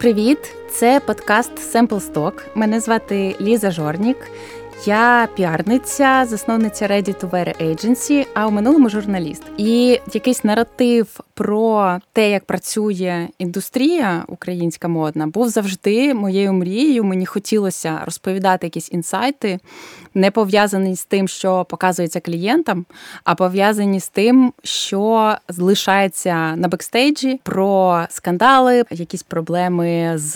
Привіт! Це подкаст Sample Stock. Мене звати Ліза Жорнік. Я піарниця, засновниця Ready to Wear Agency, а у минулому журналіст. І якийсь наратив про те, як працює індустрія українська модна, був завжди моєю мрією. Мені хотілося розповідати якісь інсайти, не пов'язані з тим, що показується клієнтам, а пов'язані з тим, що залишається на бекстейджі, про скандали, якісь проблеми з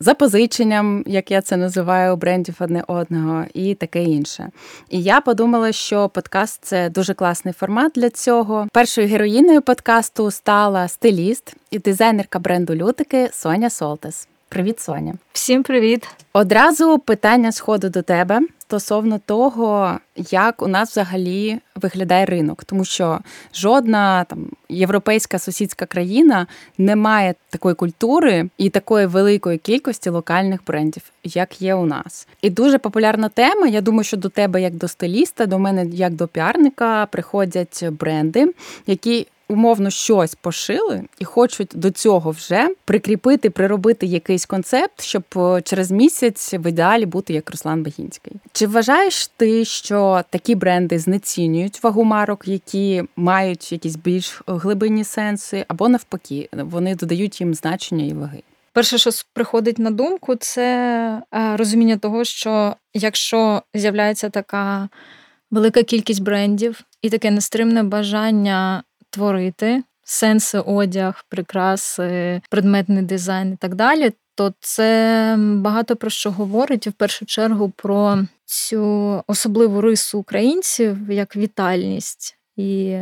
запозиченням, як я це називаю, брендів одне одного, і таке інше. І я подумала, що подкаст це дуже класний формат для цього. Першою героїною подкасту стала стиліст і дизайнерка бренду Лютики Соня Солтес. Привіт, Соня. Всім привіт. Одразу питання сходу до тебе стосовно того, як у нас взагалі виглядає ринок, тому що жодна там європейська сусідська країна не має такої культури і такої великої кількості локальних брендів, як є у нас. І дуже популярна тема. Я думаю, що до тебе, як до стиліста, до мене як до піарника, приходять бренди, які умовно щось пошили і хочуть до цього вже прикріпити, приробити якийсь концепт, щоб е, через місяць в ідеалі бути як Руслан Багінський. Чи вважаєш ти, що такі бренди знецінюють вагу марок, які мають якісь більш глибинні сенси, або навпаки, вони додають їм значення і ваги? Перше, що приходить на думку, це е, розуміння того, що якщо з'являється така велика кількість брендів і таке нестримне бажання творити сенси, одяг, прикраси, предметний дизайн і так далі. То це багато про що говорить в першу чергу про цю особливу рису українців як вітальність і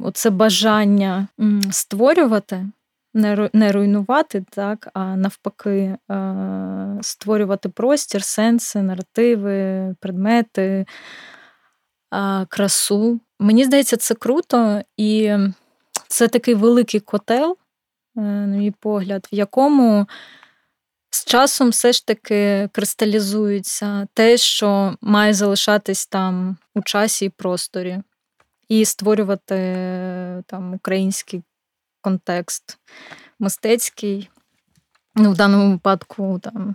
оце бажання створювати, не руйнувати, так, а навпаки, е, створювати простір, сенси, наративи, предмети, красу. Мені здається, це круто, і це такий великий котел, е, на мій погляд, в якому з часом все ж таки кристалізується те, що має залишатись там у часі і просторі, і створювати там український контекст мистецький, ну, в даному випадку там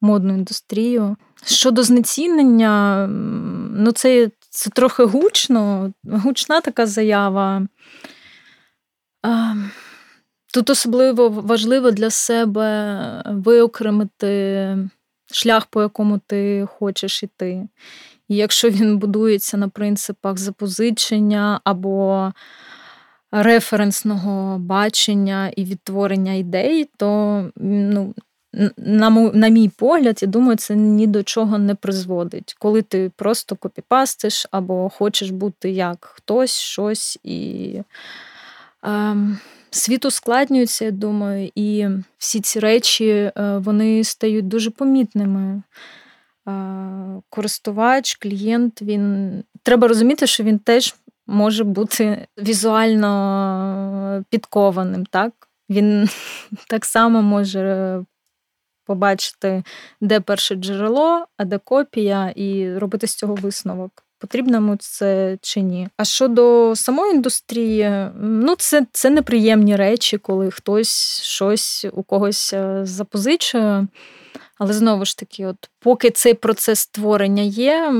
модну індустрію. Щодо знецінення, ну це це трохи гучно, гучна така заява. Тут особливо важливо для себе виокремити шлях, по якому ти хочеш іти. І якщо він будується на принципах запозичення або референсного бачення і відтворення ідей, то ну, на на мій погляд, я думаю, це ні до чого не призводить. Коли ти просто копіпастиш або хочеш бути як хтось, щось і. Е, Світ ускладнюється, я думаю, і всі ці речі е, вони стають дуже помітними. Е, користувач, клієнт, він треба розуміти, що він теж може бути візуально підкованим. так? Він так само може побачити, де перше джерело, а де копія, і робити з цього висновок. Потрібно йому це чи ні. А щодо самої індустрії, ну це це неприємні речі, коли хтось щось у когось е, запозичує. Але знову ж таки, от поки цей процес створення є,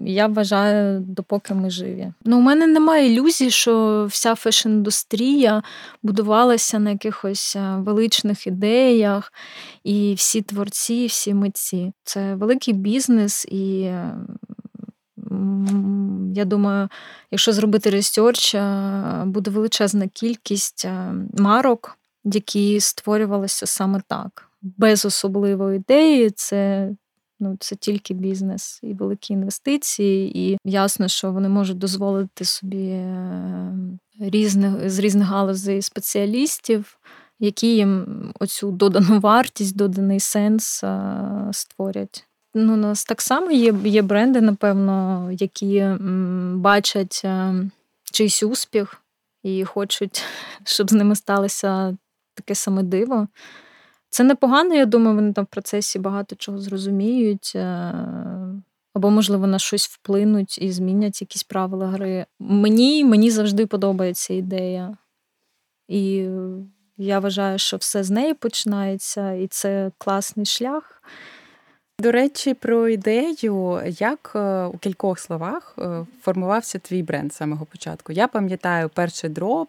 я вважаю, допоки ми живі. Ну, у мене немає ілюзій, що вся фешн-індустрія будувалася на якихось е, величних ідеях, і всі творці, всі митці. Це великий бізнес, і я думаю, якщо зробити ресерч, е, буде величезна кількість е, марок, які створювалися саме так без особливої ідеї. Це ну, це тільки бізнес і великі інвестиції, і ясно, що вони можуть дозволити собі е, різних з різних галузей спеціалістів, які їм оцю додану вартість, доданий сенс е, створять. Ну, У нас так само є є бренди, напевно, які м, бачать е, чийсь успіх і хочуть, щоб з ними сталося таке саме диво. Це непогано, я думаю, вони там в процесі багато чого зрозуміють. Е, або, можливо, на щось вплинуть і змінять якісь правила гри. Мені мені завжди подобається ідея. І Я вважаю, що все з неї починається, і це класний шлях. До речі, про ідею, як е, у кількох словах е, формувався твій бренд з самого початку. Я пам'ятаю перший дроп,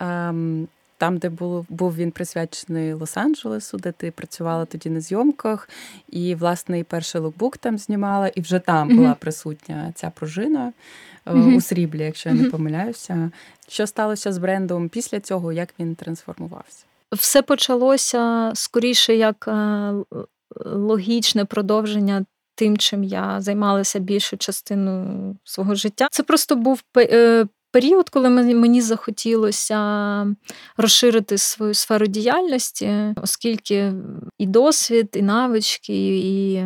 ем, там, де був був він присвячений Лос-Анджелесу, де ти працювала тоді на зйомках, і власне і перший лукбук там знімала, і вже там була присутня ця пружина у сріблі, якщо я не помиляюся. Що сталося з брендом після цього, як він трансформувався? Все почалося скоріше як е, логічне продовження тим, чим я займалася більшу частину свого життя. Це просто був е, період, коли мені захотілося розширити свою сферу діяльності, оскільки і досвід, і навички, і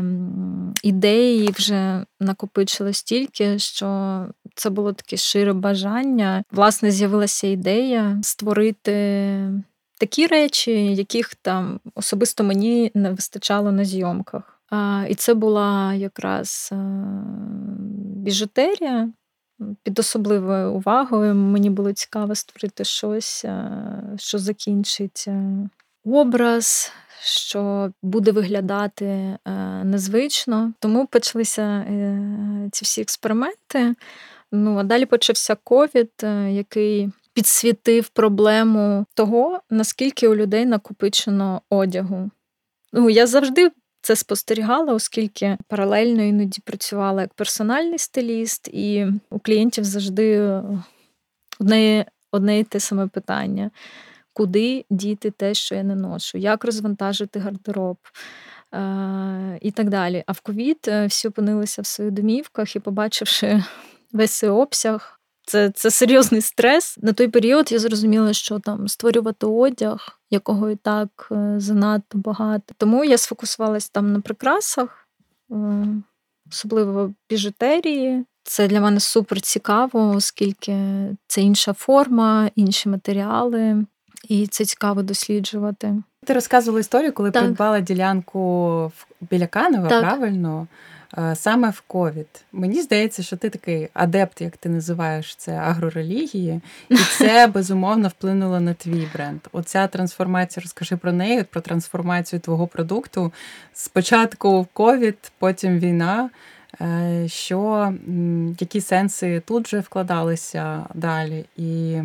ідеї вже накопичило стільки, що це було таке шире бажання. Власне, з'явилася ідея створити. Такі речі, яких там особисто мені не вистачало на зйомках. А, І це була якраз біжутерія, під особливою увагою. Мені було цікаво створити щось, е, що закінчить е, образ, що буде виглядати е, незвично. Тому почалися ці всі експерименти. Ну, а далі почався ковід, який підсвітив проблему того, наскільки у людей накопичено одягу. Ну, Я завжди це спостерігала, оскільки паралельно іноді працювала як персональний стиліст, і у клієнтів завжди одне одне і те саме питання: куди діти те, що я не ношу, як розвантажити гардероб. Е, і так далі. А в ковід е, всі опинилися в своїх домівках і, побачивши весь цей обсяг, це це серйозний стрес. На той період я зрозуміла, що там створювати одяг, якого і так е, занадто багато. Тому я сфокусувалась там на прикрасах, е, особливо біжутерії. Це для мене супер цікаво, оскільки це інша форма, інші матеріали, і це цікаво досліджувати. Ти розказувала історію, коли так. придбала ділянку біля Канева, так. правильно? Е, саме в ковід. Мені здається, що ти такий адепт, як ти називаєш це агрорелігії, і це безумовно вплинуло на твій бренд. Оця трансформація, розкажи про неї, про трансформацію твого продукту. Спочатку ковід, потім війна. Е, що які сенси тут же вкладалися далі, і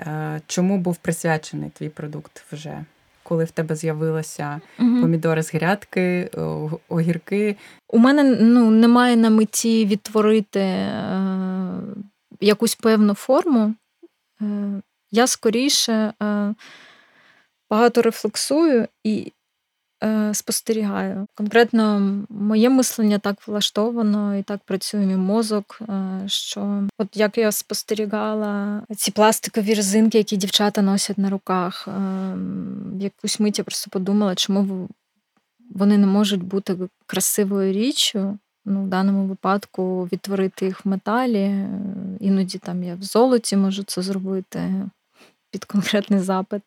е, чому був присвячений твій продукт вже? Коли в тебе з'явилися угу. помідори з грядки, огірки. У мене ну, немає на меті відтворити е, якусь певну форму. Е, Я скоріше е, багато рефлексую і Е, спостерігаю. Конкретно моє мислення так влаштовано і так працює мій мозок. Е, що от як я спостерігала ці пластикові резинки, які дівчата носять на руках, е, в якусь мить я просто подумала, чому вони не можуть бути красивою річчю. Ну, В даному випадку відтворити їх в металі. Іноді там я в золоті можу це зробити під конкретний запит.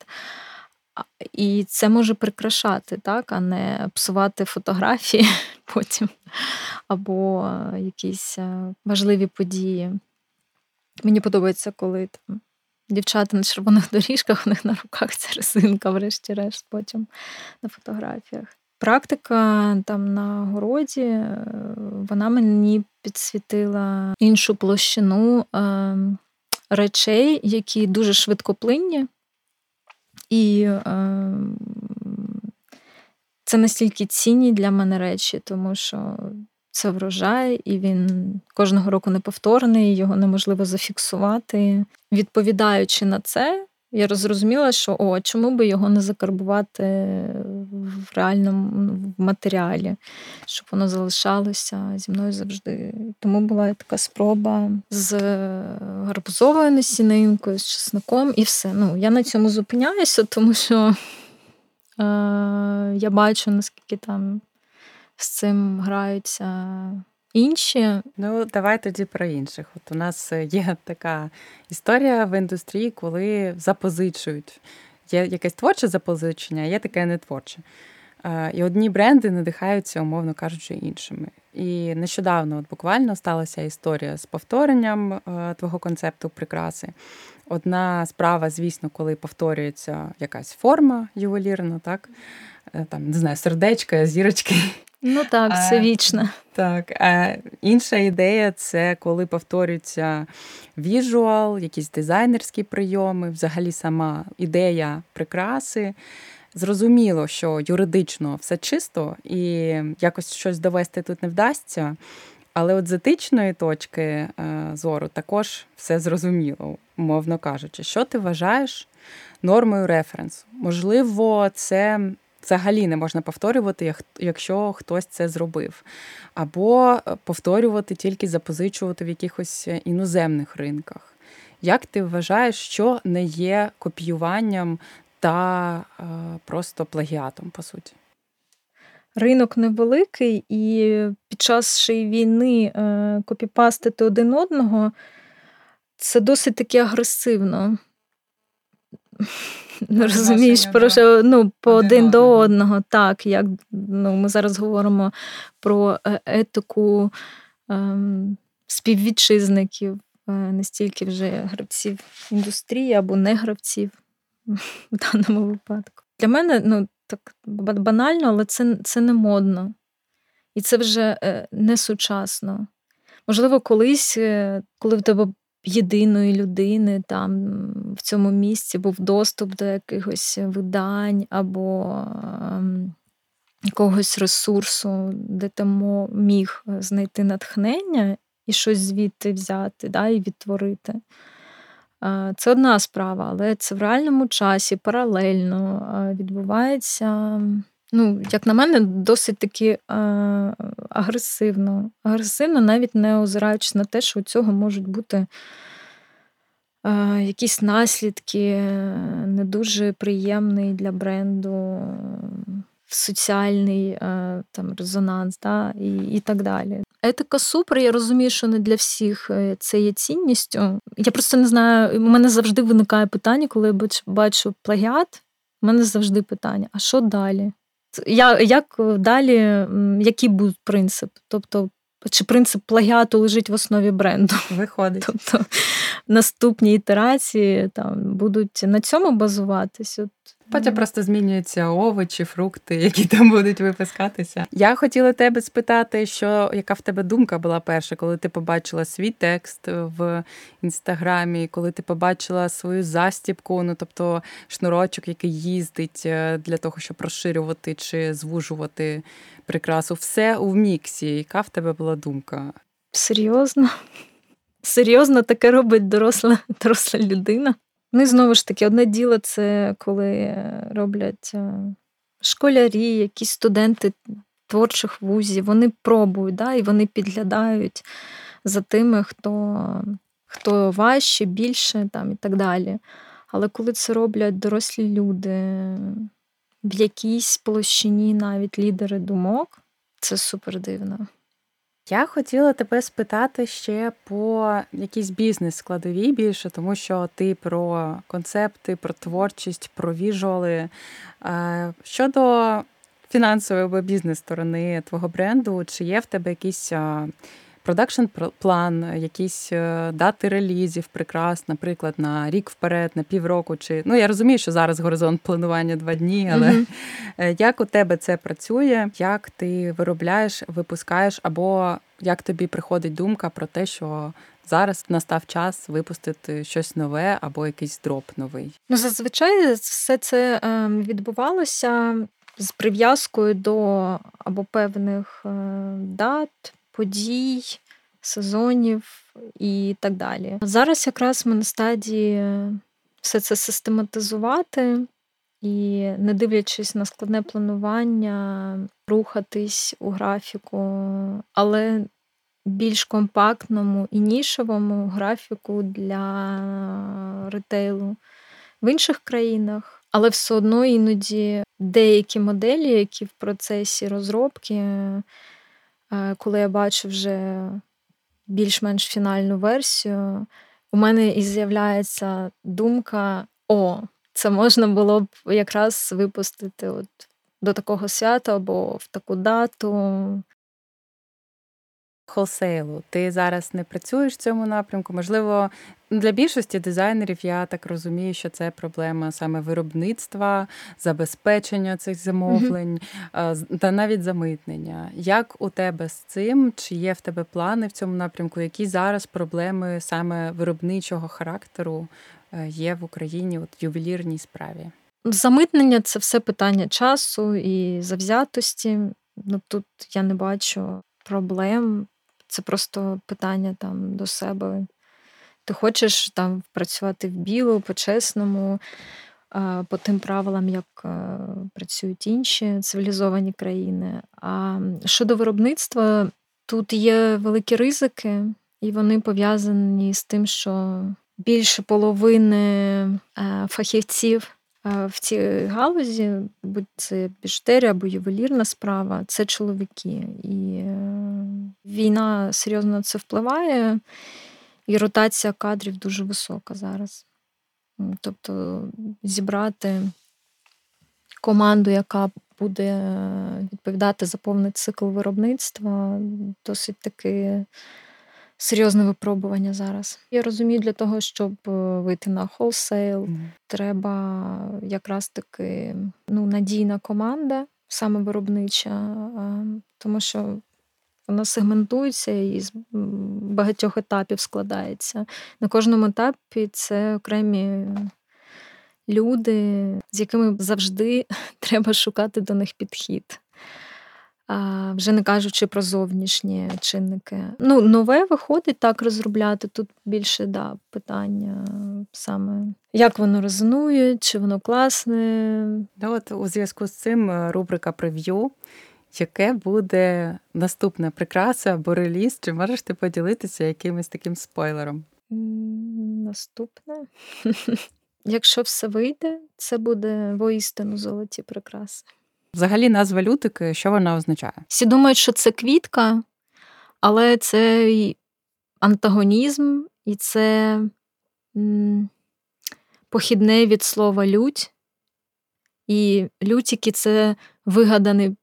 І це може прикрашати, так, а не псувати фотографії потім або якісь е, важливі події. Мені подобається, коли там дівчата на червоних доріжках, у них на руках ця резинка, врешті-решт, потім на фотографіях. Практика там на городі, е, вона мені підсвітила іншу площину е, речей, які дуже швидкоплинні. І е, це настільки цінні для мене речі, тому що це врожай, і він кожного року неповторний, його неможливо зафіксувати. Відповідаючи на це, я розрозуміла, що о, чому би його не закарбувати в реальному ну, в матеріалі, щоб воно залишалося зі мною завжди. Тому була така спроба з гарбузовою насінинкою, з чесником і все. Ну, Я на цьому зупиняюся, тому що е, я бачу, наскільки там з цим граються інші. Ну, давай тоді про інших. От у нас е, є така історія в індустрії, коли запозичують. Є якесь творче запозичення, а є таке нетворче. І одні бренди надихаються, умовно кажучи, іншими. І нещодавно, от буквально, сталася історія з повторенням твого концепту прикраси. Одна справа, звісно, коли повторюється якась форма ювелірна, так? Е, там, не знаю, сердечка, зірочки. Ну так, це вічно. Так, а інша ідея це коли повторюється віжуал, якісь дизайнерські прийоми, взагалі сама ідея прикраси. Зрозуміло, що юридично все чисто і якось щось довести тут не вдасться. Але от з етичної точки е, зору також все зрозуміло, умовно кажучи, що ти вважаєш нормою референсу? Можливо, це взагалі не можна повторювати, якщо хтось це зробив, або е, повторювати тільки запозичувати в якихось е, іноземних ринках. Як ти вважаєш, що не є копіюванням та е, просто плагіатом, по суті? Ринок невеликий, і під час ще війни е, копіпастити один одного це досить таки агресивно. Ну, Розумієш, про що ну, по один, один до одного. Так, як ну, ми зараз говоримо про е, етику ем, співвітчизників, е, не стільки вже гравців індустрії або не гравців в даному випадку. Для мене ну, так банально, але це, це не модно. І це вже е, не сучасно. Можливо, колись, е, коли в тебе єдиної людини там в цьому місці був доступ до якихось видань або ем, якогось ресурсу, де ти міг знайти натхнення і щось звідти взяти да, і відтворити. Це одна справа, але це в реальному часі паралельно відбувається, ну, як на мене, досить таки агресивно. Агресивно, навіть не озираючись на те, що у цього можуть бути якісь наслідки, не дуже приємний для бренду. Соціальний там резонанс, да, і і так далі. Етика супер, я розумію, що не для всіх е, це є цінністю. Я просто не знаю, у мене завжди виникає питання, коли я бачу плагіат, у мене завжди питання: а що далі? Я, Як далі, який був принцип? Тобто, чи принцип плагіату лежить в основі бренду? Виходить. Тобто наступні ітерації там будуть на цьому базуватись. От Потім просто змінюються овочі, фрукти, які там будуть випускатися. Я хотіла тебе спитати, що яка в тебе думка була перша, коли ти побачила свій текст в інстаграмі, коли ти побачила свою застіпку, ну тобто шнурочок, який їздить е, для того, щоб розширювати чи звужувати прикрасу, все у міксі. Яка в тебе була думка? Серйозно? Серйозно таке робить доросла, доросла людина. Ну і знову ж таки, одне діло це коли роблять е, школярі, якісь студенти творчих вузів, вони пробують, да, і вони підглядають за тими, хто хто важче, більше там, і так далі. Але коли це роблять дорослі люди в якійсь площині, навіть лідери думок, це супер дивно. Я хотіла тебе спитати ще по якійсь бізнес-складовій більше, тому що ти про концепти, про творчість, про віжуали. Е, щодо фінансової або бізнес-сторони твого бренду, чи є в тебе якісь продакшн план, якісь е, дати релізів, прикрас, наприклад, на рік вперед, на півроку. Чи ну я розумію, що зараз горизонт планування два дні, але mm-hmm. як у тебе це працює? Як ти виробляєш, випускаєш, або як тобі приходить думка про те, що зараз настав час випустити щось нове або якийсь дроп новий? Ну зазвичай все це ем, відбувалося з прив'язкою до або певних е, дат подій, сезонів і так далі. Зараз якраз ми на стадії все це систематизувати і, не дивлячись на складне планування, рухатись у графіку, але більш компактному і нішевому графіку для ретейлу в інших країнах. Але все одно іноді деякі моделі, які в процесі розробки, Е, коли я бачу вже більш-менш фінальну версію, у мене і з'являється думка: о, це можна було б якраз випустити от до такого свята або в таку дату. Холсейлу. Ти зараз не працюєш в цьому напрямку. Можливо, для більшості дизайнерів я так розумію, що це проблема саме виробництва, забезпечення цих замовлень mm-hmm. та навіть замитнення. Як у тебе з цим? Чи є в тебе плани в цьому напрямку? Які зараз проблеми саме виробничого характеру е, є в Україні от ювелірній справі? Замитнення це все питання часу і завзятості. Ну тут я не бачу проблем. Це просто питання там до себе. Ти хочеш там працювати в білу, по-чесному, по тим правилам, як е, працюють інші цивілізовані країни. А щодо виробництва, тут є великі ризики, і вони пов'язані з тим, що більше половини е, фахівців. Е, в цій галузі, будь це біжутерія або ювелірна справа, це чоловіки. І війна серйозно на це впливає, і ротація кадрів дуже висока зараз. Тобто зібрати команду, яка буде відповідати за повний цикл виробництва, досить таки серйозне випробування зараз. Я розумію, для того, щоб е, вийти на wholesale, mm. треба якраз таки ну, надійна команда, саме виробнича, тому що вона сегментується і з багатьох етапів складається. На кожному етапі це окремі люди, з якими завжди треба шукати до них підхід. А, Вже не кажучи про зовнішні чинники. Ну, нове виходить так розробляти. Тут більше да, питання саме, як воно резонує, чи воно класне. Да, от У зв'язку з цим е, рубрика прев'ю яке буде наступна прикраса або реліз? Чи можеш ти поділитися якимось таким спойлером? Наступне. Якщо все вийде, це буде воістину золоті прикраси. Взагалі, назва лютики, що вона означає? Всі думають, що це квітка, але це антагонізм, і це похідне від слова лють. І лютики це вигаданий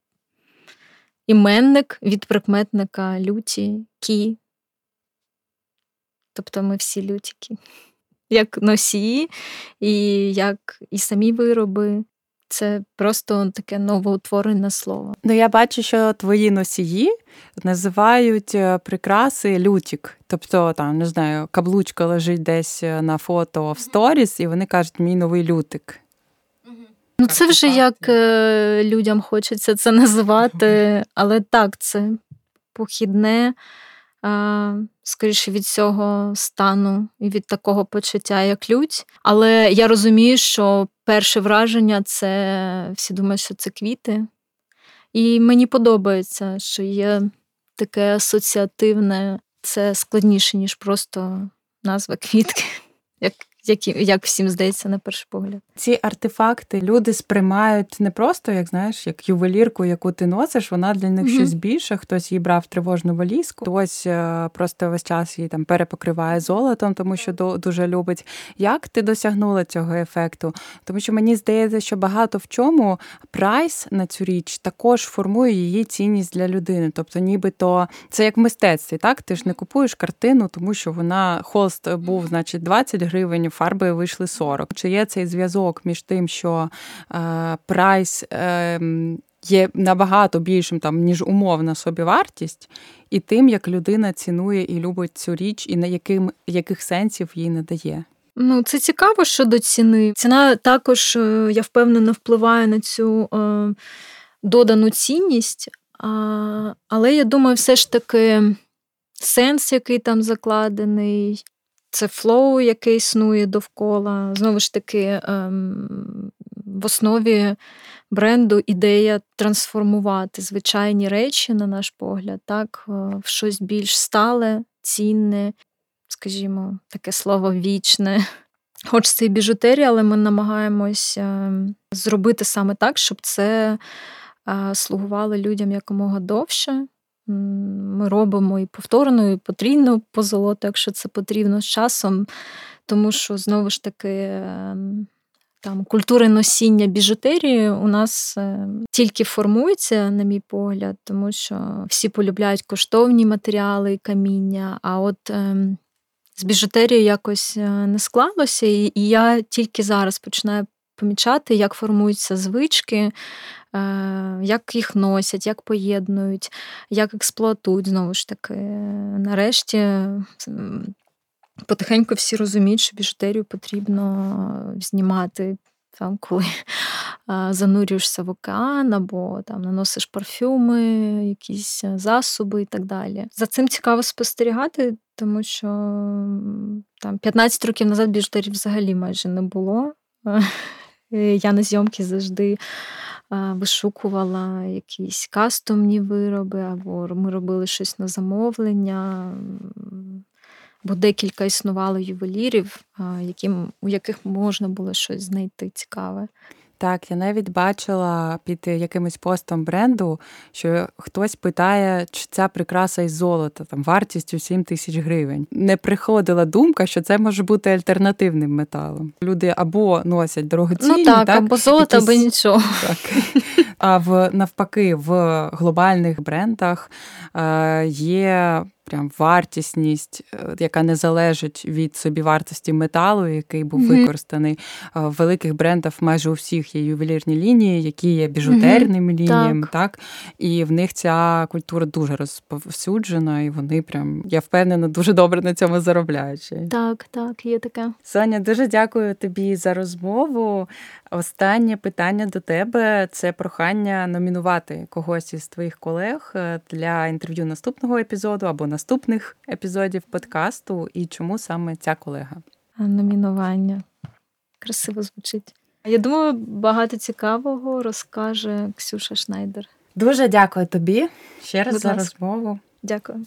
іменник від прикметника люті, кі. Тобто ми всі лютики. Як носії, і як і самі вироби. Це просто таке новоутворене слово. Ну, я бачу, що твої носії називають е, прикраси лютік. Тобто, там, не знаю, каблучка лежить десь е, на фото в сторіс, і вони кажуть, мій новий лютик. Ну, це вже як е, людям хочеться це називати, але так, це похідне, скоріше від цього стану і від такого почуття, як лють. Але я розумію, що перше враження це всі думають, що це квіти. І мені подобається, що є таке асоціативне, це складніше, ніж просто назва квітки. Як як, як всім здається на перший погляд. Ці артефакти люди сприймають не просто, як знаєш, як ювелірку, яку ти носиш, вона для них mm-hmm. щось більше. Хтось її брав тривожну валізку, хтось е, просто весь час її там перепокриває золотом, тому що дуже любить. Як ти досягнула цього ефекту? Тому що мені здається, що багато в чому прайс на цю річ також формує її цінність для людини. Тобто, нібито це як в мистецтві, так? Ти ж не купуєш картину, тому що вона холст був, значить, 20 гривень фарби вийшли 40. Чи є цей зв'язок між тим, що е, прайс е, є набагато більшим, там, ніж умовна собівартість, і тим, як людина цінує і любить цю річ, і на яким, яких сенсів їй надає? Ну, це цікаво щодо ціни. Ціна також, е, я впевнена, впливає на цю е, додану цінність, а, але я думаю, все ж таки сенс, який там закладений, це flow, яке існує довкола. Знову ж таки, ем, в основі бренду ідея трансформувати звичайні речі, на наш погляд, так, е, в щось більш стале, цінне, скажімо, таке слово вічне. Хоч це і біжутерія, але ми намагаємось ем, зробити саме так, щоб це е, слугувало людям якомога довше. Ми робимо і повторно, і потрійну позолоту, якщо це потрібно з часом, тому що знову ж таки ем, там культури носіння біжутерії у нас е, тільки формується, на мій погляд, тому що всі полюбляють коштовні матеріали, каміння. А от ем, з біжутерією якось е, не склалося, і я тільки зараз починаю помічати, як формуються звички, е, як їх носять, як поєднують, як експлуатують знову ж таки. Нарешті потихеньку всі розуміють, що біжутерію потрібно знімати. Там, коли занурюєшся в океан, або там наносиш парфюми, якісь засоби і так далі. За цим цікаво спостерігати, тому що там 15 років назад біжутерів взагалі майже не було. Я на зйомки завжди вишукувала якісь кастомні вироби, або ми робили щось на замовлення бо декілька існувало ювелірів, яким, у яких можна було щось знайти цікаве. Так, я навіть бачила під якимось постом бренду, що хтось питає, чи ця прикраса із золота, там вартістю 7 тисяч гривень. Не приходила думка, що це може бути альтернативним металом. Люди або носять дорогоцінні, ну так, так або золото, якісь... або нічого. Так. А в навпаки, в глобальних брендах е, є прям вартісність, е, яка не залежить від собівартості металу, який був mm-hmm. використаний. В е, великих брендах майже у всіх є ювелірні лінії, які є біжутерними mm-hmm. лініями, так. так і в них ця культура дуже розповсюджена, і вони прям я впевнена дуже добре на цьому заробляють. Так, так, є таке. Соня, дуже дякую тобі за розмову. Останнє питання до тебе це прохання номінувати когось із твоїх колег е, для інтерв'ю наступного епізоду або наступних епізодів подкасту. І чому саме ця колега? Номінування красиво звучить. Я думаю, багато цікавого розкаже Ксюша Шнайдер. Дуже дякую тобі ще раз Будь за ласка. розмову. Дякую.